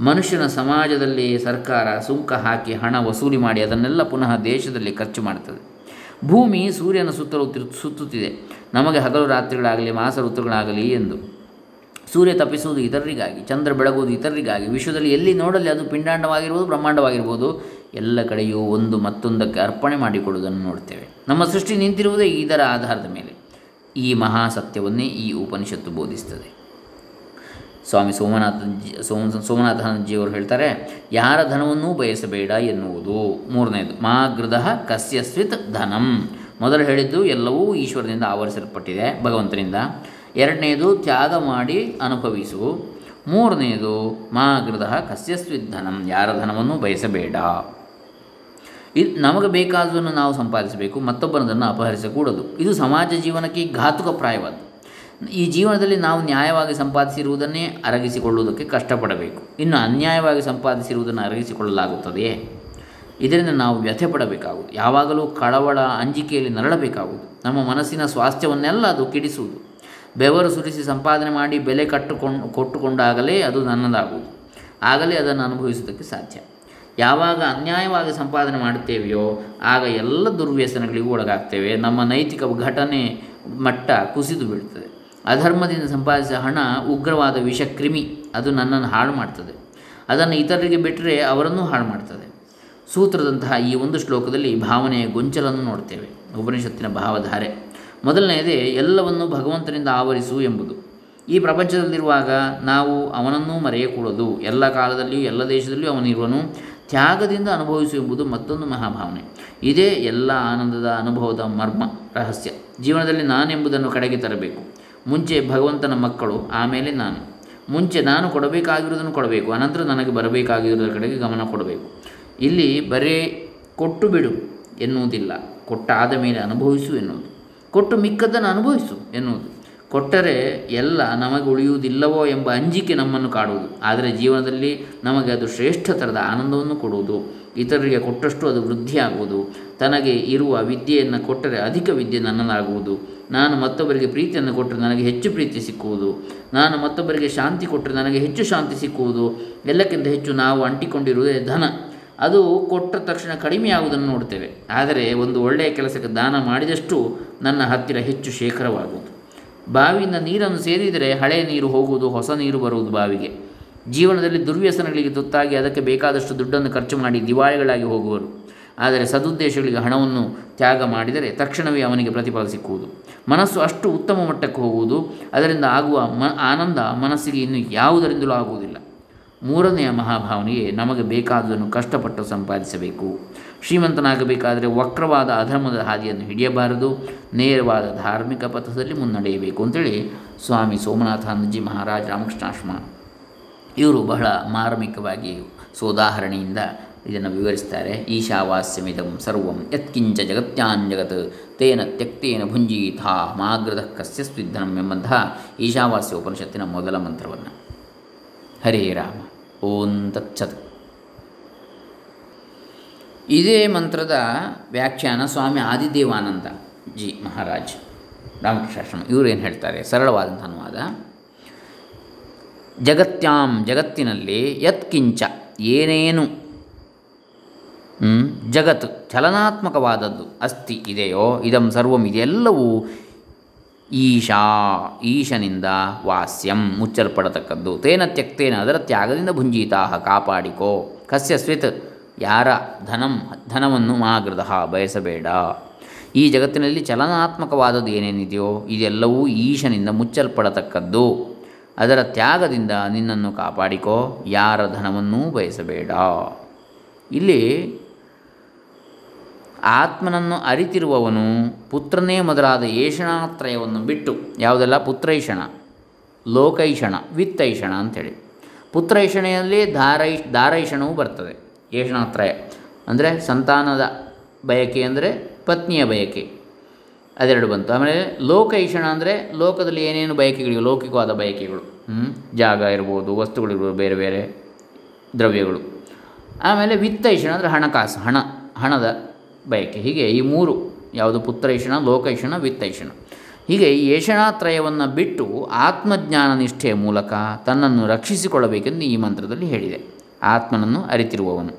ಮನುಷ್ಯನ ಸಮಾಜದಲ್ಲಿ ಸರ್ಕಾರ ಸುಂಕ ಹಾಕಿ ಹಣ ವಸೂಲಿ ಮಾಡಿ ಅದನ್ನೆಲ್ಲ ಪುನಃ ದೇಶದಲ್ಲಿ ಖರ್ಚು ಮಾಡ್ತದೆ. ಭೂಮಿ ಸೂರ್ಯನ ಸುತ್ತಲೂ ಸುತ್ತುತ್ತಿದೆ. ನಮಗೆ ಹಗಲು ರಾತ್ರಿಗಳಾಗಲಿ, ಮಾಸ ಋತುಗಳಾಗಲಿ ಎಂದು. ಸೂರ್ಯ ತಪ್ಪಿಸುವುದು ಇತರರಿಗಾಗಿ, ಚಂದ್ರ ಬೆಳಗುವುದು ಇತರರಿಗಾಗಿ, ವಿಶ್ವದಲ್ಲಿ ಎಲ್ಲಿ ನೋಡಲಿ ಅದು ಪಿಂಡಾಂಡವಾಗಿರ್ಬೋದು, ಬ್ರಹ್ಮಾಂಡವಾಗಿರ್ಬೋದು, ಎಲ್ಲ ಕಡೆಯೂ ಒಂದು ಮತ್ತೊಂದಕ್ಕೆ ಅರ್ಪಣೆ ಮಾಡಿಕೊಡುವುದನ್ನು ನೋಡ್ತೇವೆ. ನಮ್ಮ ಸೃಷ್ಟಿ ನಿಂತಿರುವುದೇ ಇದರ ಆಧಾರದ ಮೇಲೆ. ಈ ಮಹಾಸತ್ಯವನ್ನೇ ಈ ಉಪನಿಷತ್ತು ಬೋಧಿಸ್ತದೆ. ಸ್ವಾಮಿ ಸೋಮನಾಥ ಸೋಮ ಸೋಮನಾಥನಜಿಯವರು ಹೇಳ್ತಾರೆ, ಯಾರ ಧನವನ್ನೂ ಬಯಸಬೇಡ ಎನ್ನುವುದು. ಮೂರನೇದು, ಮಾ ಕಸ್ಯಸ್ವಿತ್ ಧನಂ. ಮೊದಲು ಹೇಳಿದ್ದು ಎಲ್ಲವೂ ಈಶ್ವರನಿಂದ ಆವರಿಸಲ್ಪಟ್ಟಿದೆ, ಭಗವಂತನಿಂದ. ಎರಡನೇದು, ತ್ಯಾಗ ಮಾಡಿ ಅನುಭವಿಸು. ಮೂರನೆಯದು ಮಾ ಕಸ್ಯಸ್ವಿತ್ ಧನಂ. ಯಾರ ಧನವನ್ನು ಬಯಸಬೇಡ. ಇದು ನಮಗೆ ಬೇಕಾದನ್ನು ನಾವು ಸಂಪಾದಿಸಬೇಕು, ಮತ್ತೊಬ್ಬನದನ್ನು ಅಪಹರಿಸಕೂಡದು. ಇದು ಸಮಾಜ ಜೀವನಕ್ಕೆ ಘಾತುಕಪ್ರಾಯವಾದ್ದು. ಈ ಜೀವನದಲ್ಲಿ ನಾವು ನ್ಯಾಯವಾಗಿ ಸಂಪಾದಿಸಿರುವುದನ್ನೇ ಅರಗಿಸಿಕೊಳ್ಳುವುದಕ್ಕೆ ಕಷ್ಟಪಡಬೇಕು. ಇನ್ನು ಅನ್ಯಾಯವಾಗಿ ಸಂಪಾದಿಸಿರುವುದನ್ನು ಅರಗಿಸಿಕೊಳ್ಳಲಾಗುತ್ತದೆಯೇ? ಇದರಿಂದ ನಾವು ವ್ಯಥೆ ಪಡಬೇಕಾಗುವುದು ಯಾವಾಗಲೂ ಕಳವಳ ಅಂಜಿಕೆಯಲ್ಲಿ ನರಳಬೇಕಾಗುವುದು. ನಮ್ಮ ಮನಸ್ಸಿನ ಸ್ವಾಸ್ಥ್ಯವನ್ನೆಲ್ಲ ಅದು ಕೆಡಿಸುವುದು. ಬೆವರು ಸುರಿಸಿ ಸಂಪಾದನೆ ಮಾಡಿ ಬೆಲೆ ಕಟ್ಟುಕೊಂಡು, ಕೊಟ್ಟುಕೊಂಡಾಗಲೇ ಅದು ನನ್ನದಾಗುವುದು. ಆಗಲೇ ಅದನ್ನು ಅನುಭವಿಸುವುದಕ್ಕೆ ಸಾಧ್ಯ. ಯಾವಾಗ ಅನ್ಯಾಯವಾಗಿ ಸಂಪಾದನೆ ಮಾಡುತ್ತೇವೆಯೋ ಆಗ ಎಲ್ಲ ದುರ್ವ್ಯಸನಗಳಿಗೂ ಒಳಗಾಗ್ತೇವೆ. ನಮ್ಮ ನೈತಿಕ ಘಟನೆ ಮಟ್ಟ ಕುಸಿದು ಬೀಳ್ತದೆ. ಅಧರ್ಮದಿಂದ ಸಂಪಾದಿಸಿದ ಹಣ ಉಗ್ರವಾದ ವಿಷಕ್ರಿಮಿ, ಅದು ನನ್ನನ್ನು ಹಾಳು ಮಾಡ್ತದೆ. ಅದನ್ನು ಇತರರಿಗೆ ಬಿಟ್ಟರೆ ಅವರನ್ನು ಹಾಳು ಮಾಡ್ತದೆ. ಸೂತ್ರದಂತಹ ಈ ಒಂದು ಶ್ಲೋಕದಲ್ಲಿ ಭಾವನೆಯ ಗೊಂಚಲನ್ನು ನೋಡ್ತೇವೆ. ಉಪನಿಷತ್ತಿನ ಭಾವಧಾರೆ. ಮೊದಲನೆಯದೇ, ಎಲ್ಲವನ್ನು ಭಗವಂತನಿಂದ ಆವರಿಸು ಎಂಬುದು. ಈ ಪ್ರಪಂಚದಲ್ಲಿರುವಾಗ ನಾವು ಅವನನ್ನೂ ಮರೆಯಕೂಡದು. ಎಲ್ಲ ಕಾಲದಲ್ಲಿಯೂ, ಎಲ್ಲ ದೇಶದಲ್ಲಿಯೂ ಅವನಿರುವನು ತ್ಯಾಗದಿಂದ ಅನುಭವಿಸು ಎಂಬುದು ಮತ್ತೊಂದು ಮಹಾಭಾವನೆ. ಇದೇ ಎಲ್ಲ ಆನಂದದ ಅನುಭವದ ಮರ್ಮ, ರಹಸ್ಯ. ಜೀವನದಲ್ಲಿ ನಾನೆಂಬುದನ್ನು ಕಡೆಗೆ ತರಬೇಕು. ಮುಂಚೆ ಭಗವಂತನ ಮಕ್ಕಳು, ಆಮೇಲೆ ನಾನು. ಮುಂಚೆ ನಾನು ಕೊಡಬೇಕಾಗಿರುವುದನ್ನು ಕೊಡಬೇಕು. ಅನಂತರ ನನಗೆ ಬರಬೇಕಾಗಿರುವುದರ ಕಡೆಗೆ ಗಮನ ಕೊಡಬೇಕು. ಇಲ್ಲಿ ಬರೇ ಕೊಟ್ಟು ಬಿಡು ಎನ್ನುವುದಿಲ್ಲ. ಕೊಟ್ಟಾದ ಮೇಲೆ ಅನುಭವಿಸು ಎನ್ನುವುದು. ಕೊಟ್ಟು ಮಿಕ್ಕದ್ದನ್ನು ಅನುಭವಿಸು ಎನ್ನುವುದು. ಕೊಟ್ಟರೆ ಎಲ್ಲ ನಮಗೆ ಉಳಿಯುವುದಿಲ್ಲವೋ ಎಂಬ ಅಂಜಿಕೆ ನಮ್ಮನ್ನು ಕಾಡುವುದು. ಆದರೆ ಜೀವನದಲ್ಲಿ ನಮಗೆ ಅದು ಶ್ರೇಷ್ಠ ಥರದ ಆನಂದವನ್ನು ಕೊಡುವುದು. ಇತರರಿಗೆ ಕೊಟ್ಟಷ್ಟು ಅದು ವೃದ್ಧಿಯಾಗುವುದು. ತನಗೆ ಇರುವ ವಿದ್ಯೆಯನ್ನು ಕೊಟ್ಟರೆ ಅಧಿಕ ವಿದ್ಯೆ ನನ್ನದಾಗುವುದು. ನಾನು ಮತ್ತೊಬ್ಬರಿಗೆ ಪ್ರೀತಿಯನ್ನು ಕೊಟ್ಟರೆ ನನಗೆ ಹೆಚ್ಚು ಪ್ರೀತಿ ಸಿಕ್ಕುವುದು. ನಾನು ಮತ್ತೊಬ್ಬರಿಗೆ ಶಾಂತಿ ಕೊಟ್ಟರೆ ನನಗೆ ಹೆಚ್ಚು ಶಾಂತಿ ಸಿಕ್ಕುವುದು. ಎಲ್ಲಕ್ಕಿಂತ ಹೆಚ್ಚು ನಾವು ಅಂಟಿಕೊಂಡಿರುವುದೇ ಧನ. ಅದು ಕೊಟ್ಟ ತಕ್ಷಣ ಕಡಿಮೆಯಾಗುವುದನ್ನು ನೋಡ್ತೇವೆ ಆದರೆ ಒಂದು ಒಳ್ಳೆಯ ಕೆಲಸಕ್ಕೆ ದಾನ ಮಾಡಿದಷ್ಟು ನನ್ನ ಹತ್ತಿರ ಹೆಚ್ಚು ಶೇಖರವಾಗುವುದು. ಬಾವಿಯಿಂದ ನೀರನ್ನು ಸೇರಿದರೆ ಹಳೆಯ ನೀರು ಹೋಗುವುದು, ಹೊಸ ನೀರು ಬರುವುದು ಬಾವಿಗೆ. ಜೀವನದಲ್ಲಿ ದುರ್ವ್ಯಸನಗಳಿಗೆ ತುತ್ತಾಗಿ ಅದಕ್ಕೆ ಬೇಕಾದಷ್ಟು ದುಡ್ಡನ್ನು ಖರ್ಚು ಮಾಡಿ ದಿವಾಳಿಗಳಾಗಿ ಹೋಗುವರು. ಆದರೆ ಸದುದ್ದೇಶಗಳಿಗೆ ಹಣವನ್ನು ತ್ಯಾಗ ಮಾಡಿದರೆ ತಕ್ಷಣವೇ ಅವನಿಗೆ ಪ್ರತಿಫಲ ಸಿಕ್ಕುವುದು. ಮನಸ್ಸು ಅಷ್ಟು ಉತ್ತಮ ಮಟ್ಟಕ್ಕೆ ಹೋಗುವುದು, ಅದರಿಂದ ಆಗುವ ಮ, ಆನಂದ ಮನಸ್ಸಿಗೆ ಇನ್ನು ಯಾವುದರಿಂದಲೂ ಆಗುವುದಿಲ್ಲ. ಮೂರನೆಯ ಮಹಾಭಾವನೆಗೆ ನಮಗೆ ಬೇಕಾದುದನ್ನು ಕಷ್ಟಪಟ್ಟು ಸಂಪಾದಿಸಬೇಕು. ಶ್ರೀಮಂತನಾಗಬೇಕಾದರೆ ವಕ್ರವಾದ ಅಧರ್ಮದ ಹಾದಿಯನ್ನು ಹಿಡಿಯಬಾರದು, ನೇರವಾದ ಧಾರ್ಮಿಕ ಪಥದಲ್ಲಿ ಮುನ್ನಡೆಯಬೇಕು ಅಂತೇಳಿ ಸ್ವಾಮಿ ಸೋಮನಾಥಾನಂದಜಿ ಮಹಾರಾಜ ರಾಮಕೃಷ್ಣಾಶ್ರಮ. ಇವರು ಬಹಳ ಮಾರ್ಮಿಕವಾಗಿ ಸೋದಾಹರಣೆಯಿಂದ ಇದನ್ನು ವಿವರಿಸ್ತಾರೆ. ಈಶಾವಾಸ್ಯಮಿದಂ ಸರ್ವಂ ಯತ್ಕಿಂಚ ಜಗತ್ಯಾಂಜಗತ್ ತೇನ ತ್ಯಕ್ತೇನ ಭುಂಜೀಥಾ ಮಾಗ್ರದ ಕಸ್ಯ ಸ್ವಿಧನಂ ಎಂಬಂತಹ ಈಶಾವಾಸ್ಯ ಉಪನಿಷತ್ತಿನ ಮೊದಲ ಮಂತ್ರವನ್ನು. ಹರೇ ರಾಮ. ಓಂ ತತ್ಸತ್. ಇದೇ ಮಂತ್ರದ ವ್ಯಾಖ್ಯಾನ ಸ್ವಾಮಿ ಆದಿದೇವಾನಂದ ಜಿ ಮಹಾರಾಜ್, ರಾಮಕೃಷ್ಣಾಶ್ರಮ. ಇವರು ಏನು ಹೇಳ್ತಾರೆ? ಸರಳವಾದಂಥ ಅನುವಾದ ಜಗತ್ಯಾಂ ಜಗತ್ತಿನಲ್ಲಿ ಯತ್ಕಿಂಚ ಏನೇನು ಜಗತ್ ಚಲನಾತ್ಮಕವಾದದ್ದು ಅಸ್ತಿ ಇದೆಯೋ, ಇದಂ ಸರ್ವಂ ಇದೆಲ್ಲವೂ ಈಶಾ, ಈಶನಿಂದ ವಾಸ್ಯಂ ಮುಚ್ಚಲ್ಪಡತಕ್ಕದ್ದು. ತೇನ ತ್ಯಕ್ತೇನ ಅದರ ತ್ಯಾಗದಿಂದ ಭುಂಜೀತಾ ಕಾಪಾಡಿಕೋ. ಕಸ್ಯ ಸ್ವಿತ್ ಯಾರ ಧನಂ ಧನವನ್ನು ಮಾಗೃದ ಬಯಸಬೇಡ. ಈ ಜಗತ್ತಿನಲ್ಲಿ ಚಲನಾತ್ಮಕವಾದದ್ದು ಏನೇನಿದೆಯೋ ಇದೆಲ್ಲವೂ ಈಶನಿಂದ ಮುಚ್ಚಲ್ಪಡತಕ್ಕದ್ದು. ಅದರ ತ್ಯಾಗದಿಂದ ನಿನ್ನನ್ನು ಕಾಪಾಡಿಕೋ, ಯಾರ ಧನವನ್ನೂ ಬಯಸಬೇಡ. ಇಲ್ಲಿ ಆತ್ಮನನ್ನು ಅರಿತಿರುವವನು ಪುತ್ರನೇ ಮೊದಲಾದ ಏಷಣಾತ್ರಯವನ್ನು ಬಿಟ್ಟು, ಯಾವುದೆಲ್ಲ, ಪುತ್ರೈಷಣ, ಲೋಕೈಷಣ, ವಿತ್ತೈಷಣ ಅಂಥೇಳಿ. ಪುತ್ರೈಷಣೆಯಲ್ಲಿ ಧಾರೈ, ಧಾರೈಷಣವು ಬರ್ತದೆ. ಏಷಣಾತ್ರಯ ಅಂದರೆ ಸಂತಾನದ ಬಯಕೆ ಅಂದರೆ ಪತ್ನಿಯ ಬಯಕೆ. ಅದೆರಡು ಬಂತು. ಆಮೇಲೆ ಲೋಕ ಈಷಣ ಅಂದರೆ ಲೋಕದಲ್ಲಿ ಏನೇನು ಬಯಕೆಗಳಿವೆ? ಲೌಕಿಕವಾದ ಬಯಕೆಗಳು. ಜಾಗ ಇರ್ಬೋದು ವಸ್ತುಗಳಿರ್ಬೋದು ಬೇರೆ ಬೇರೆ ದ್ರವ್ಯಗಳು. ಆಮೇಲೆ ವಿತ್ತೈಷಣ ಅಂದರೆ ಹಣಕಾಸು, ಹಣ, ಹಣದ ಬಯಕೆ. ಹೀಗೆ ಈ ಮೂರು, ಯಾವುದು ಪುತ್ರೈಷಣ ಲೋಕೈಷಣ ವಿತ್ತೈಷಣ ಹೀಗೆ ಈ ಏಷಣಾತ್ರಯವನ್ನು ಬಿಟ್ಟು ಆತ್ಮಜ್ಞಾನ ನಿಷ್ಠೆಯ ಮೂಲಕ ತನ್ನನ್ನು ರಕ್ಷಿಸಿಕೊಳ್ಳಬೇಕೆಂದು ಈ ಮಂತ್ರದಲ್ಲಿ ಹೇಳಿದೆ. ಆತ್ಮನನ್ನು ಅರಿತಿರುವವನು.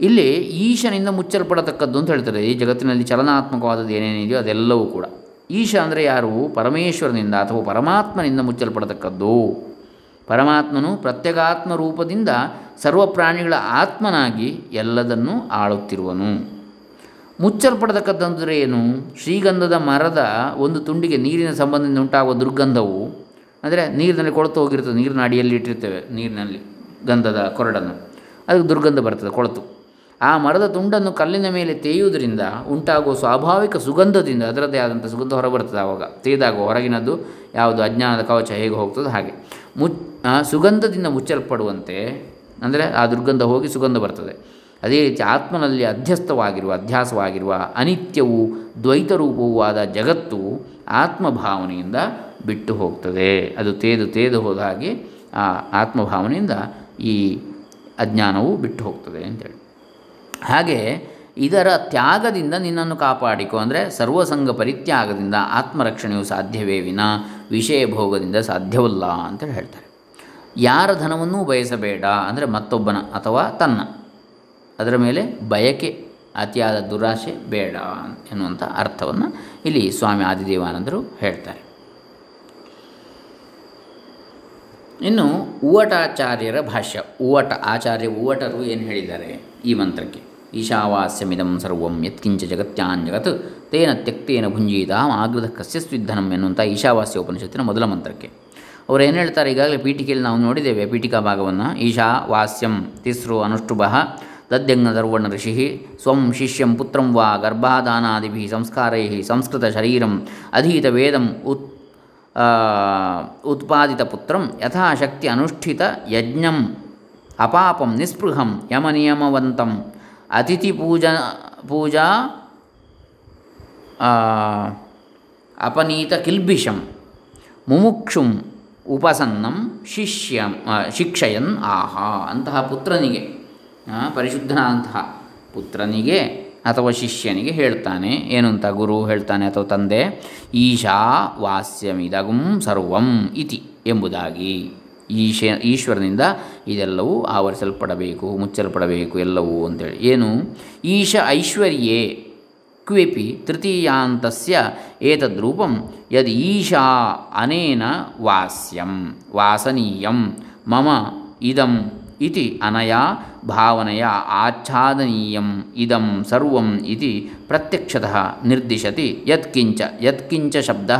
ಇಲ್ಲಿ ಈಶನಿಂದ ಮುಚ್ಚಲ್ಪಡತಕ್ಕದ್ದು ಅಂತ ಹೇಳ್ತಾರೆ. ಈ ಜಗತ್ತಿನಲ್ಲಿ ಚಲನಾತ್ಮಕವಾದದ್ದು ಏನೇನಿದೆಯೋ ಅದೆಲ್ಲವೂ ಕೂಡ. ಈಶ ಅಂದರೆ ಯಾರು? ಪರಮೇಶ್ವರನಿಂದ ಅಥವಾ ಪರಮಾತ್ಮನಿಂದ ಮುಚ್ಚಲ್ಪಡತಕ್ಕದ್ದು. ಪರಮಾತ್ಮನು ಪ್ರತ್ಯಗಾತ್ಮ ರೂಪದಿಂದ ಸರ್ವ ಪ್ರಾಣಿಗಳ ಆತ್ಮನಾಗಿ ಎಲ್ಲದನ್ನು ಆಳುತ್ತಿರುವನು. ಮುಚ್ಚಲ್ಪಡತಕ್ಕದ್ದಂದರೆ ಏನು? ಶ್ರೀಗಂಧದ ಮರದ ಒಂದು ತುಂಡಿಗೆ ನೀರಿನ ಸಂಬಂಧದಿಂದ ಉಂಟಾಗುವ ದುರ್ಗಂಧವು, ಅಂದರೆ ನೀರಿನಲ್ಲಿ ಕೊಳತು ಹೋಗಿರ್ತದೆ ನೀರಿನ ಅಡಿಯಲ್ಲಿ ಇಟ್ಟಿರ್ತೇವೆ ನೀರಿನಲ್ಲಿ. ಗಂಧದ ಕೊರಡನ್ನು. ಅದಕ್ಕೆ ದುರ್ಗಂಧ ಬರ್ತದೆ, ಕೊಳತು. ಆ ಮರದ ತುಂಡನ್ನು ಕಲ್ಲಿನ ಮೇಲೆ ತೇಯುವುದರಿಂದ ಉಂಟಾಗುವ ಸ್ವಾಭಾವಿಕ ಸುಗಂಧದಿಂದ ಅದರದ್ದೇ ಆದಂಥ ಸುಗಂಧ ಹೊರಬರ್ತದೆ ಆವಾಗ. ತೇದಾಗ ಹೊರಗಿನದ್ದು ಯಾವುದು? ಅಜ್ಞಾನದ ಕವಚ ಹೇಗೆ ಹೋಗ್ತದೆ ಹಾಗೆ. ಮುಚ್ ಸುಗಂಧದಿಂದ ಮುಚ್ಚಲ್ಪಡುವಂತೆ, ಅಂದರೆ ಆ ದುರ್ಗಂಧ ಹೋಗಿ ಸುಗಂಧ ಬರ್ತದೆ. ಅದೇ ರೀತಿ ಆತ್ಮನಲ್ಲಿ ಅಧ್ಯಸ್ಥವಾಗಿರುವ, ಅಧ್ಯಾಸವಾಗಿರುವ, ಅನಿತ್ಯವೂ, ದ್ವೈತರೂಪವೂ ಆದ ಜಗತ್ತು ಆತ್ಮಭಾವನೆಯಿಂದ ಬಿಟ್ಟು ಹೋಗ್ತದೆ. ಅದು ತೇದು ತೇದು ಹೋದ ಹಾಗೆ ಆ ಆತ್ಮಭಾವನೆಯಿಂದ ಈ ಅಜ್ಞಾನವು ಬಿಟ್ಟು ಹೋಗ್ತದೆ ಅಂತೇಳಿ. ಹಾಗೆ ಇದರ ತ್ಯಾಗದಿಂದ ನಿನ್ನನ್ನು ಕಾಪಾಡಿಕೊ. ಅಂದರೆ ಸರ್ವಸಂಗ ಪರಿತ್ಯಾಗದಿಂದ ಆತ್ಮರಕ್ಷಣೆಯು ಸಾಧ್ಯವೇ ವಿನ, ವಿಷಯ ಭೋಗದಿಂದ ಸಾಧ್ಯವಲ್ಲ ಅಂತೇಳಿ ಹೇಳ್ತಾರೆ. ಯಾರ ಧನವನ್ನೂ ಬಯಸಬೇಡ ಅಂದರೆ ಮತ್ತೊಬ್ಬನ ಅಥವಾ ತನ್ನ. ಅದರ ಮೇಲೆ ಬಯಕೆ, ಅತಿಯಾದ ದುರಾಶೆ ಬೇಡ ಎನ್ನುವಂಥ ಅರ್ಥವನ್ನು ಇಲ್ಲಿ ಸ್ವಾಮಿ ಆದಿದೇವಾನಂದರು ಹೇಳ್ತಾರೆ. ಇನ್ನು ಉವಟಾಚಾರ್ಯರ ಭಾಷ್ಯ. ಉವಟ ಆಚಾರ್ಯ ಉವಟರು ಏನು ಹೇಳಿದ್ದಾರೆ? ಈ ಮಂತ್ರಕ್ಕೆ. ಈಶಾವಾಸ್ಯಮಿದಂ ಸರ್ವಂ ಯತ್ಕಿಂಚ ಜಗತ್ಯಾನ್ ಜಗತ್ ತೇನ ತ್ಯಕ್ತೇನ ಭುಂಜೀತ ಆಗೃತ ಕಸ್ಯಸ್ವಿಧನಂ ಎನ್ನುವಂಥ ಈಶಾವಾಸ್ಯ ಉಪನಿಷತ್ತಿನ ಮೊದಲ ಮಂತ್ರಕ್ಕೆ. ಅವರು ಏನು ಹೇಳ್ತಾರೆ? ಈಗಾಗಲೇ ಪೀಠಿಕೆಯಲ್ಲಿ ನಾವು ನೋಡಿದ್ದೇವೆ ಪೀಠಿಕಾ ಭಾಗವನ್ನು. ಈಶಾ ವಾಸ್ಯಂ ತಿಸ್ರು ಅನುಷ್ಟುಭ ದದ್ಯಂಗ ದರ್ವಣ ಋಷಿ ಸ್ವಂ ಶಿಷ್ಯಂ ಪುತ್ರಂ ವಾ ಗರ್ಭಾದಾನಾದಿಭಿ ಸಂಸ್ಕಾರೈ ಸಂಸ್ಕೃತ ಶರೀರಂ ಅಧೀತ ವೇದಂ ಉತ್ ಉತ್ಪಾದಿತ ಪುತ್ರಂ ಯಥಾಶಕ್ತಿ ಅನುಷ್ಠಿತ ಯಜ್ಞಂ ಅಪಾಪಂ ನಿಸ್ಪೃಹಂ ಯಮನಿಯಮವಂತಂ. ಅತಿಥಿ ಪೂಜಾ ಪೂಜಾ ಅಪನೀತ ಕಿಲ್ಬಿಷಂ. ಮುಮುಕ್ಷುಂ ಉಪಸನ್ನಂ ಶಿಷ್ಯ ಶಿಕ್ಷಯನ್ ಆಹಾ ಅಂತಹ ಪುತ್ರನಿಗೆ ಪರಿಶುದ್ಧನಾದಂತಹ ಪುತ್ರನಿಗೆ ಅಥವಾ ಶಿಷ್ಯನಿಗೆ ಹೇಳ್ತಾನೆ ಏನು ಅಂತ ಗುರು ಹೇಳ್ತಾನೆ ಅಥವಾ ತಂದೆ? ಈಶಾ ವಾಸ್ಯಮಿದಗುಂ ಸರ್ವಂ ಇತಿ ಎಂಬುದಾಗಿ ಈಶ, ಈಶ್ವರನಿಂದ ಇದೆಲ್ಲವೂ ಆವರಿಸಲ್ಪಡಬೇಕು, ಮುಚ್ಚಲ್ಪಡಬೇಕು ಎಲ್ಲವೂ ಅಂತೇಳಿ. ಏನು? ಈಶ ಐಶ್ವರ್ಯೇ ಕ್ವಿಪಿ ತೃತೀಯಾಂತಸ್ಯ ಏತದ್ರೂಪಂ ಯದ್ ಈಶಾ ಅನೇನ ವಾಸ್ಯಂ, ವಾಸನೀಯಂ, ಮಮ ಇದಂ ಇತಿ ಅನಯಾ ಭಾವನೆಯ ಆಚ್ಛಾದನೀಯಂ ಇದಂ ಸರ್ವಂ ಇತಿ ಪ್ರತ್ಯಕ್ಷತಃ ನಿರ್ದಿಶತಿ ಯತ್ಕಿಂಚ ಯತ್ಕಿಂಚ ಶಬ್ದ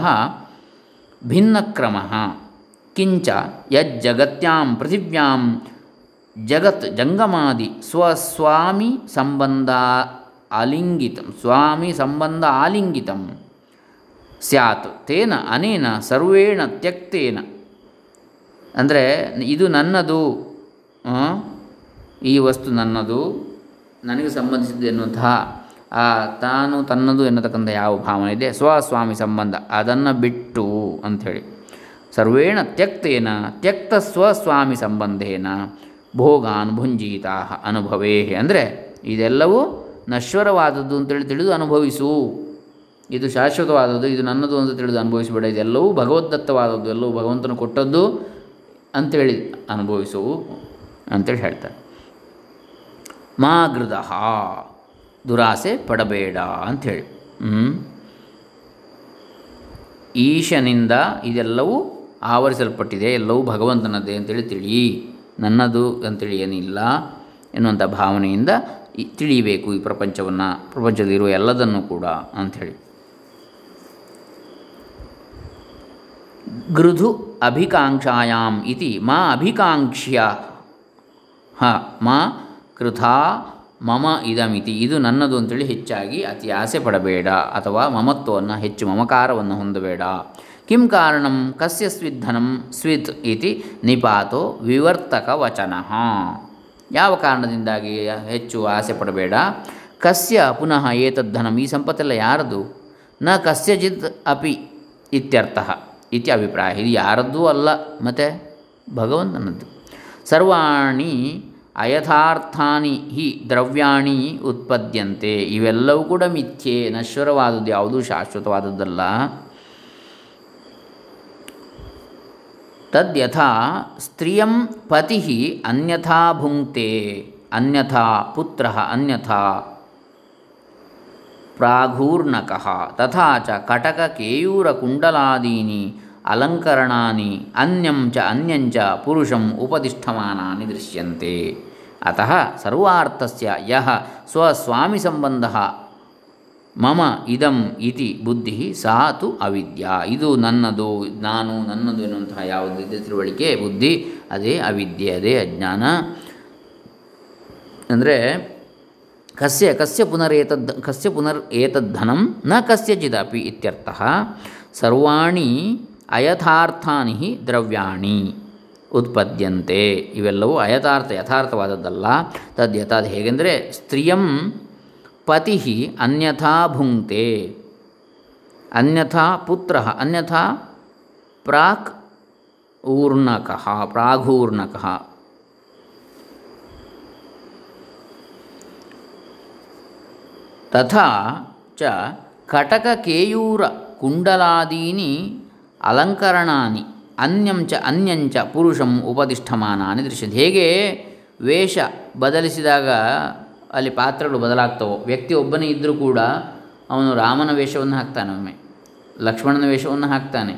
ಭಿನ್ನಕ್ರಮಃ ಕಿಂಚ ಯಜ್ಜಗತ್ಯಾಂ ಪೃಥಿವ್ಯಾಂ ಜಗತ್ ಜಂಗಮಾದಿ ಸ್ವಸ್ವಾಮಿ ಸಂಬಂಧ ಆಲಿಂಗಿತ ಸ್ವಾಮಿ ಸಂಬಂಧ ಆಲಿಂಗಿತ ಸ್ಯಾತ್ ತೇನ ಅನೇನ ಸರ್ವೇಣ ತ್ಯಕ್ತೇನ ಅಂದರೆ ಇದು ನನ್ನದು ಈ ವಸ್ತು ನನ್ನದು, ನನಗೆ ಸಂಬಂಧಿಸಿದ್ದು ಎನ್ನುವಂತಹ, ಆ, ತಾನು ತನ್ನದು ಎನ್ನತಕ್ಕಂಥ ಯಾವ ಭಾವನೆ ಇದೆ? ಸ್ವಸ್ವಾಮಿ ಸಂಬಂಧ. ಅದನ್ನು ಬಿಟ್ಟು ಅಂಥೇಳಿ. ಸರ್ವೇಣ ತ್ಯಕ್ತೇನ, ತ್ಯಕ್ತ ಸ್ವಸ್ವಾಮಿ ಸಂಬಂಧೇನ, ಭೋಗಾನ್ ಭುಂಜೀತಾ ಅನುಭವೇ ಅಂದರೆ ಇದೆಲ್ಲವೂ ನಶ್ವರವಾದದ್ದು ಅಂತೇಳಿ ತಿಳಿದು ಅನುಭವಿಸು. ಇದು ಶಾಶ್ವತವಾದದ್ದು, ಇದು ನನ್ನದು ಅಂತ ತಿಳಿದು ಅನುಭವಿಸಬೇಡ ಇದೆಲ್ಲವೂ ಭಗವದ್ದತ್ತವಾದದ್ದು, ಎಲ್ಲವೂ ಭಗವಂತನು ಕೊಟ್ಟದ್ದು ಅಂತೇಳಿ ಅನುಭವಿಸು. ಅಂತೇಳಿ ಹೇಳ್ತಾರೆ. ಮಾಗೃದ ದುರಾಸೆ ಪಡಬೇಡ ಅಂಥೇಳಿ. ಈಶನಿಂದ ಇದೆಲ್ಲವೂ ಆವರಿಸಲ್ಪಟ್ಟಿದೆ, ಎಲ್ಲವೂ ಭಗವಂತನದ್ದೇ ಅಂತೇಳಿ ತಿಳಿ ನನ್ನದು ಅಂತೇಳಿ ಏನಿಲ್ಲ ಎನ್ನುವಂಥ ಭಾವನೆಯಿಂದ ತಿಳಿಯಬೇಕು ಈ ಪ್ರಪಂಚವನ್ನು, ಪ್ರಪಂಚದಲ್ಲಿರುವ ಎಲ್ಲದನ್ನು ಕೂಡ ಅಂಥೇಳಿ. ಗೃಧು ಅಭಿಕಾಂಕ್ಷಾಯಾಮ್ ಇತಿ ಮಾ ಅಭಿಕಾಂಕ್ಷ್ಯ ಹ, ಮಾ, ಕೃಥಾ, ಮಮ ಇದಮಿತಿ. ಇದು ನನ್ನದು ಅಂತೇಳಿ ಹೆಚ್ಚಾಗಿ ಅತಿ ಆಸೆ ಪಡಬೇಡ ಅಥವಾ ಮಮತ್ವವನ್ನು ಹೆಚ್ಚು ಮಮಕಾರವನ್ನು ಹೊಂದಬೇಡ. ಕಿಂ ಕಾರಣಂ ಕಸ್ಯ ಸ್ವಿಧನಂ ಸ್ವಿತ್ ಇತಿ ನಿಪಾತೋ ವಿವರ್ತಕ ವಚನ. ಯಾವ ಕಾರಣದಿಂದಾಗಿ ಹೆಚ್ಚು ಆಸೆ ಪಡಬೇಡ? ಕಸ್ಯ ಪುನಃ ಏತದ್ಧನಂ ಈ ಸಂಪತ್ತೆಲ್ಲ ಯಾರದು? ನ ಕಸ್ಯಜಿತ್ ಅಪಿ ಇತ್ಯರ್ಥ. ಇತಿ ಅಭಿಪ್ರಾಯ. ಇದು ಯಾರದ್ದೂ ಅಲ್ಲ, ಮತ್ತು ಭಗವಂತನದ್ದು. ಸರ್ವಾಣಿ ಅಯಥಾರ್ಥಾನಿ ಹಿ ದ್ರವ್ಯಾಣಿ ಉತ್ಪದ್ಯಂತೆ. ಇವೆಲ್ಲವೂ ಕೂಡ ಮಿಥ್ಯೆ, ನಶ್ವರವಾದದ್ದು ಯಾವುದೂ, ಶಾಶ್ವತವಾದದ್ದಲ್ಲ. ತದ್ಯಥಾ ಸ್ತ್ರೀಯಂ ಪತಿ ಅನ್ಯಥಾ ಭುಂಕ್ತೆ, ಅನ್ಯಥಾ ಪುತ್ರ ಅನ್ಯಥಾ ಪ್ರಾಘೂರ್ಣಕ. ತಥಾ ಚ ಕಟಕ ಕೇಯೂರಕುಂಡಲಾದೀನಿ ಅಲಂಕರಣಾನಿ, ಅನ್ಯಂ ಚ ಅನ್ಯಂಚ ಪುರುಷಂ ಉಪತಿಷ್ಠಮಾನಾನಿ ದೃಶ್ಯಂತೆ. ಅತಃ ಸರ್ವಾರ್ಥಸ್ಯ ಯಹ ಸ್ವಸ್ವಾಮಿ ಸಂಬಂಧ ಮಮ ಇದಂ ಇತಿ ಬುದ್ಧಿ ಸಾ ತು ಅವಿದ್ಯಾ ಇದು ನನ್ನದು, ನಾನು ನನ್ನದು ಎನ್ನುವಂತಹ ಯಾವುದಿದೆ ತಿಳುವಳಿಕೆ, ಬುದ್ಧಿ, ಅದೇ ಅವಿದ್ಯೆ, ಅದೇ ಅಜ್ಞಾನ. ಅಂದರೆ ಕಸ್ಯ ಕಸ್ಯ ಪುನರೇತದ್, ಕಸ್ಯ ಪುನರ್ ಏತದ್ಧನಂ ನ ಕಸ್ಯಚಿದಪಿ ಇತ್ಯರ್ಥಃ ಸರ್ವಾಣಿ ಅಯಥಾರ್ಥಾನಿ ದ್ರವ್ಯಾಣಿ। ಉತ್ಪದ್ಯಂತೆ. ಇವೆಲ್ಲವೂ ಅಯಥಾರ್ಥ ಯಥಾರ್ಥವಾದದ್ದಲ್ಲ. ತದ್ ಯಥಾದ್ ಹೇಗೆಂದರೆ, ಸ್ತ್ರೀಯಂ ಪತಿ ಅನ್ಯಥಾ ಭುಂಕ್ತೆ. ಅನ್ಯಥಾ ಪುತ್ರ, ಅನ್ಯಥಾ ಪ್ರಾಕ್ ಊರ್ಣಕಃ ಪ್ರಾಘೂರ್ಣಕ ತಥಾ ಚ ಕಟಕಕೇಯೂರ ಕುಂಡಲಾದೀನಿ ಅಲಂಕರಣಾನಿ. ಅನ್ಯಂಚ ಅನ್ಯಂಚ ಪುರುಷಂ ಉಪದಿಷ್ಠಮಾನಾನಿ ದೃಶ್ಯತೆ. ಹೇಗೆ ವೇಷ ಬದಲಿಸಿದಾಗ ಅಲ್ಲಿ ಪಾತ್ರಗಳು ಬದಲಾಗ್ತವೋ, ವ್ಯಕ್ತಿ ಒಬ್ಬನೇ ಇದ್ದರೂ ಕೂಡ ಅವನು ರಾಮನ ವೇಷವನ್ನು ಹಾಕ್ತಾನೆ ಒಮ್ಮೆ, ಲಕ್ಷ್ಮಣನ ವೇಷವನ್ನು ಹಾಕ್ತಾನೆ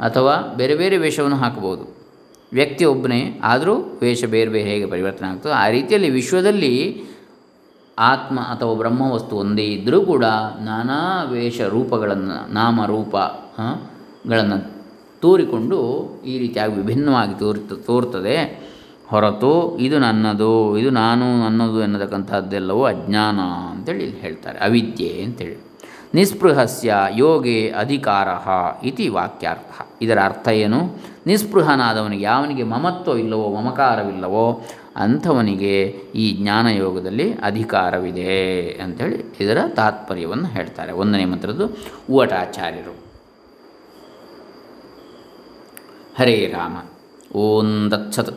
ಅಥವಾ ಬೇರೆ ಬೇರೆ ವೇಷವನ್ನು ಹಾಕಬಹುದು. ವ್ಯಕ್ತಿ ಒಬ್ಬನೇ, ಆದರೂ ವೇಷ ಬೇರೆ ಬೇರೆ ಹೇಗೆ ಪರಿವರ್ತನೆ ಆಗ್ತದೆ, ಆ ರೀತಿಯಲ್ಲಿ ವಿಶ್ವದಲ್ಲಿ ಆತ್ಮ ಅಥವಾ ಬ್ರಹ್ಮವಸ್ತು ಒಂದೇ ಇದ್ದರೂ ಕೂಡ ನಾನಾ ವೇಷ ರೂಪಗಳನ್ನು ನಾಮ ರೂಪ ಗಳನ್ನು ತೋರಿಕೊಂಡು ಈ ರೀತಿಯಾಗಿ ವಿಭಿನ್ನವಾಗಿ ತೋರಿತ, ತೋರ್ತದೆ. ಹೊರತು ಇದು ನನ್ನದು, ಇದು ನಾನು ನನ್ನದು ಎನ್ನತಕ್ಕಂಥದ್ದೆಲ್ಲವೂ ಅಜ್ಞಾನ ಅಂತೇಳಿ ಹೇಳ್ತಾರೆ. ಅವಿದ್ಯೆ ಅಂತೇಳಿ. ನಿಸ್ಪೃಹಸ್ಯ ಯೋಗೆ ಅಧಿಕಾರ ಇತಿ ವಾಕ್ಯಾರ್ಥ. ಇದರ ಅರ್ಥ ಏನು? ನಿಸ್ಪೃಹನಾದವನಿಗೆ ಯಾವನಿಗೆ ಮಮತ್ವ ಇಲ್ಲವೋ, ಮಮಕಾರವಿಲ್ಲವೋ ಅಂಥವನಿಗೆ ಈ ಜ್ಞಾನಯೋಗದಲ್ಲಿ ಅಧಿಕಾರವಿದೆ ಅಂಥೇಳಿ ಇದರ ತಾತ್ಪರ್ಯವನ್ನು ಹೇಳ್ತಾರೆ. ಒಂದನೇ ಮಂತ್ರದ್ದು, ಉವಟಾಚಾರ್ಯರು. ಹರೇ ರಾಮ. ಓಂ ದತ್ಸತ್